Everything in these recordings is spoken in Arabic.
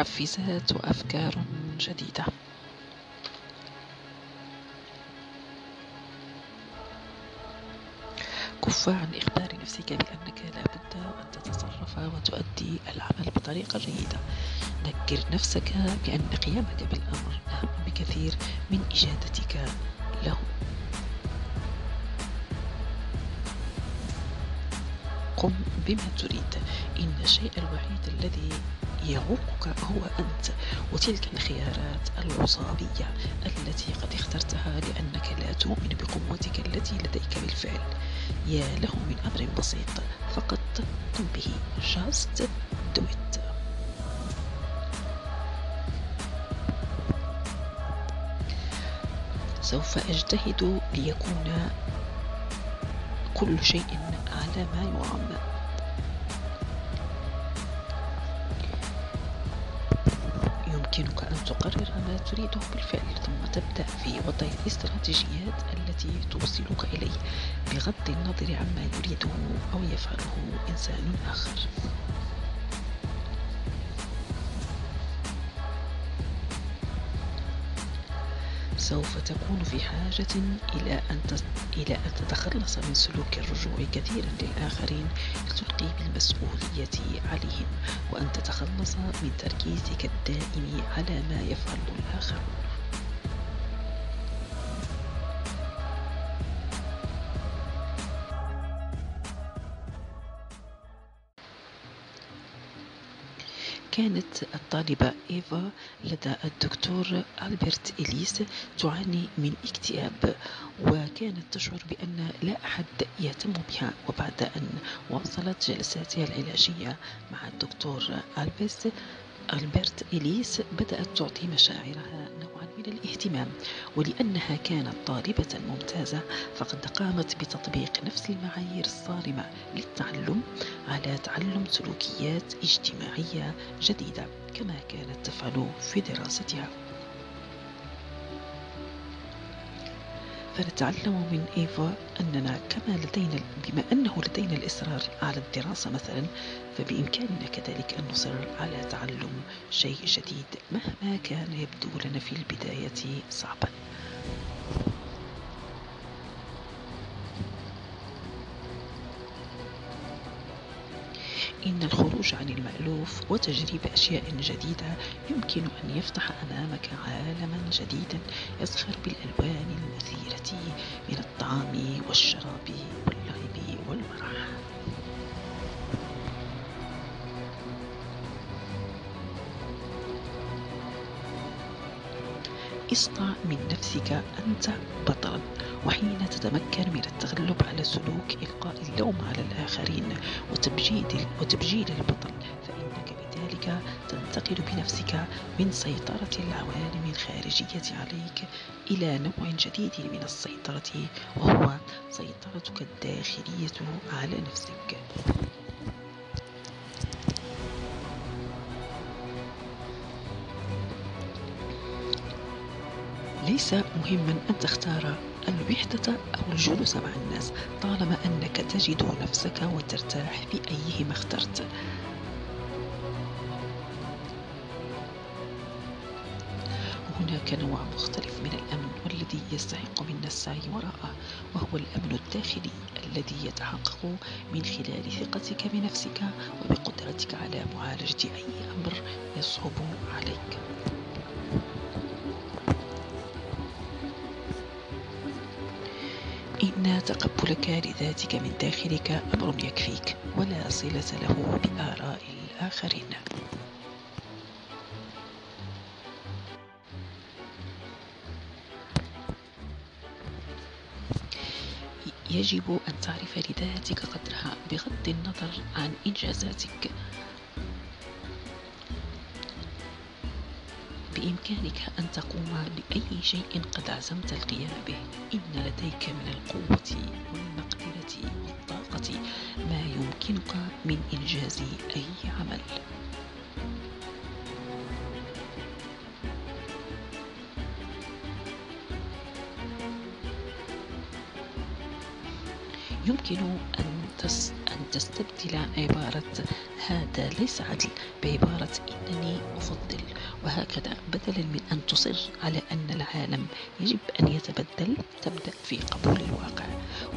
محفزات وأفكار جديدة. كف عن إخبار نفسك بأنك لا بد أن تتصرف وتؤدي العمل بطريقة جيدة. ذكر نفسك بأن قيامك بالأمر أهم بكثير من إجادتك له. قم بما تريد. إن الشيء الوحيد الذي يعوقك هو أنت. وتلك الخيارات العصابية التي قد اخترتها لأنك لا تؤمن بقوتك التي لديك بالفعل. يا له من أمر بسيط. فقط قم به. just do it سوف أجتهد ليكون كل شيء على ما يرام تقرر ما تريده بالفعل ثم تبدأ في وضع الاستراتيجيات التي توصلك إليه بغض النظر عما يريده أو يفعله إنسان آخر. سوف تكون في حاجة إلى أن إلى أن تتخلص من سلوك الرجوع كثيرا للآخرين لتلقي بالمسؤولية عليهم وأن تتخلص من تركيزك الدائم على ما يفعله الآخرون. كانت الطالبة إيفا لدى الدكتور ألبرت إليس تعاني من اكتئاب وكانت تشعر بأن لا أحد يهتم بها. وبعد أن واصلت جلساتها العلاجية مع الدكتور ألبرت إليس بدأت تعطي مشاعرها نوعا من الاهتمام ولأنها كانت طالبة ممتازة فقد قامت بتطبيق نفس المعايير الصارمة للتعلم على تعلم سلوكيات اجتماعية جديدة كما كانت تفعل في دراستها. فنتعلم من إيفا أننا كما لدينا بما أنه لدينا الإصرار على الدراسة مثلا فبإمكاننا كذلك أن نصر على تعلم شيء جديد مهما كان يبدو لنا في البداية صعبا. إن الخروج عن المألوف وتجريب أشياء جديدة يمكن أن يفتح أمامك عالما جديدا يزخر بالألوان المثيرة من الطعام والشراب واللعب والمرح. اصنع من نفسك أنت بطلا وحين تتمكن من التغلب على سلوك إلقاء اللوم على الآخرين وتبجيل, وتبجيل البطل فإنك بذلك تنتقل بنفسك من سيطرة العوالم الخارجية عليك إلى نوع جديد من السيطرة وهو سيطرتك الداخلية على نفسك. ليس مهما أن تختار الوحدة أو الجلوس مع الناس طالما أنك تجد نفسك وترتاح في أيهما اخترت. هناك نوع مختلف من الأمن والذي يستحق منا السعي وراءه وهو الأمن الداخلي الذي يتحقق من خلال ثقتك بنفسك وبقدرتك على معالجة أي أمر يصعب عليك. إن تقبلك لذاتك من داخلك أمر يكفيك ولا صلة له بآراء الآخرين. يجب أن تعرف لذاتك قدرها بغض النظر عن إنجازاتك. بإمكانك أن تقوم بأي شيء قد عزمت القيام به. إن لديك من القوة والمقدرة والطاقة ما يمكنك من إنجاز أي عمل. يمكن أن أن تستبدل عبارة هذا ليس عدل بعبارة إنني أفضل وهكذا بدلا من أن تصر على أن العالم يجب أن يتبدل تبدأ في قبول الواقع.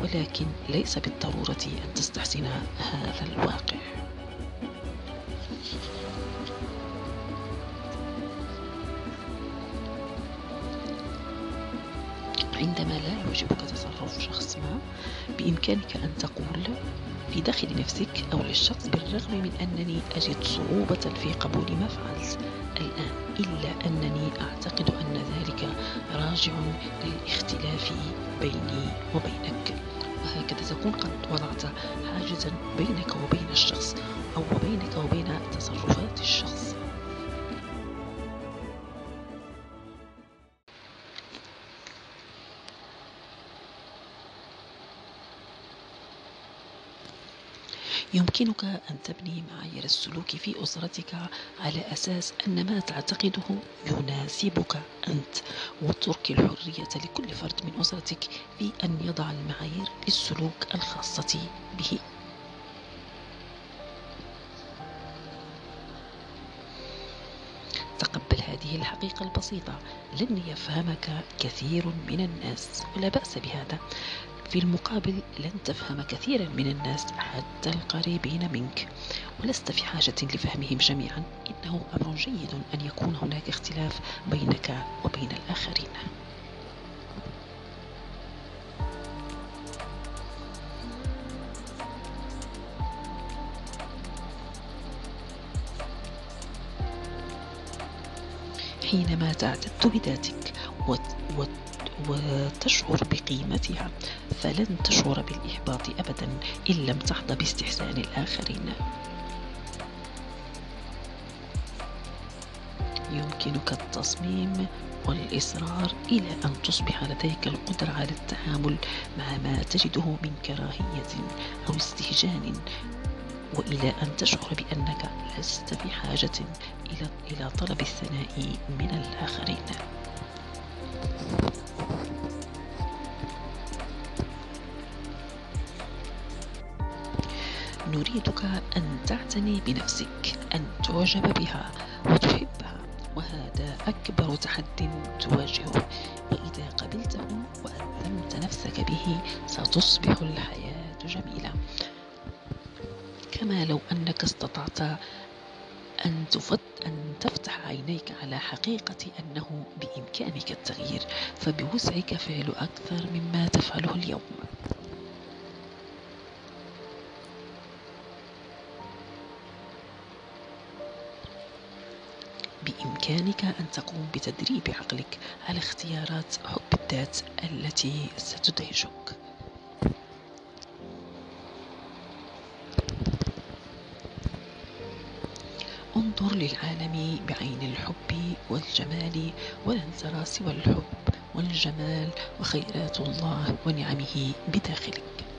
ولكن ليس بالضرورة أن تستحسن هذا الواقع. بإمكانك أن تقول في داخل نفسك أو للشخص بالرغم من أنني أجد صعوبة في قبول ما فعلت الآن إلا أنني أعتقد أن ذلك راجع للاختلاف بيني وبينك. وهكذا تكون قد وضعت حاجزا بينك وبين الشخص أو بينك وبين تصرفات الشخص. يمكنك أن تبني معايير السلوك في أسرتك على أساس أن ما تعتقده يناسبك أنت واترك الحرية لكل فرد من أسرتك في أن يضع المعايير للسلوك الخاصة به. تقبل هذه الحقيقة البسيطة. لن يفهمك كثير من الناس. ولا بأس بهذا. في المقابل لن تفهم كثيرا من الناس حتى القريبين منك. ولست في حاجة لفهمهم جميعا. إنه أمر جيد أن يكون هناك اختلاف بينك وبين الآخرين. حينما تعتد بذاتك وتشعر بقيمتها فلن تشعر بالإحباط أبدا إن لم تحظى باستحسان الآخرين يمكنك التصميم والإصرار إلى أن تصبح لديك القدرة على التعامل مع ما تجده من كراهية أو استهجان وإلى أن تشعر بأنك لست بحاجة إلى طلب الثناء من الآخرين. نريدك أن تعتني بنفسك أن تعجب بها وتحبها وهذا أكبر تحد تواجهه. وإذا قبلته وألزمت نفسك به ستصبح الحياة جميلة. كما لو أنك استطعت أن, تفت أن تفتح عينيك على حقيقة أنه بإمكانك التغيير فبوسعك فعل أكثر مما تفعله اليوم. بإمكانك أن تقوم بتدريب عقلك على اختيارات حب الذات التي ستدهشك. انظر للعالم بعين الحب والجمال ولن ترى سوى الحب والجمال وخيرات الله ونعمه بداخلك.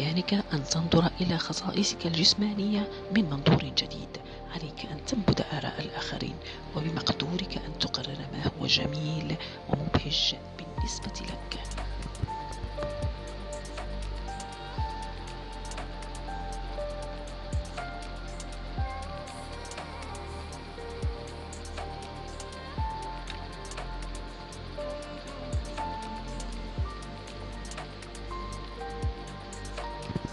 بإمكانك أن تنظر إلى خصائصك الجسمانية من منظور جديد. عليك أن تنبذ آراء الآخرين وبمقدورك أن تقرر ما هو جميل ومبهج بالنسبة لك.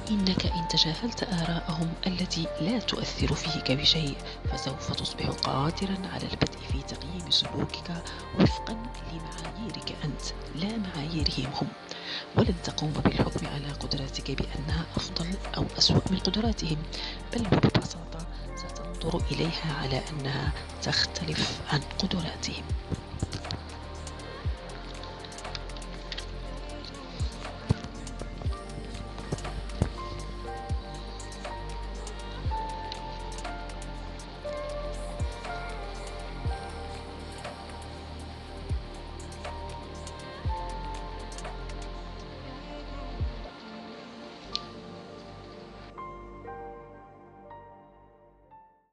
إنك إن تجاهلت آراءهم التي لا تؤثر فيك بشيء فسوف تصبح قادرا على البدء في تقييم سلوكك وفقا لمعاييرك أنت لا معاييرهم هم. ولن تقوم بالحكم على قدراتك بأنها أفضل أو أسوأ من قدراتهم بل ببساطة ستنظر إليها على أنها تختلف عن قدراتهم.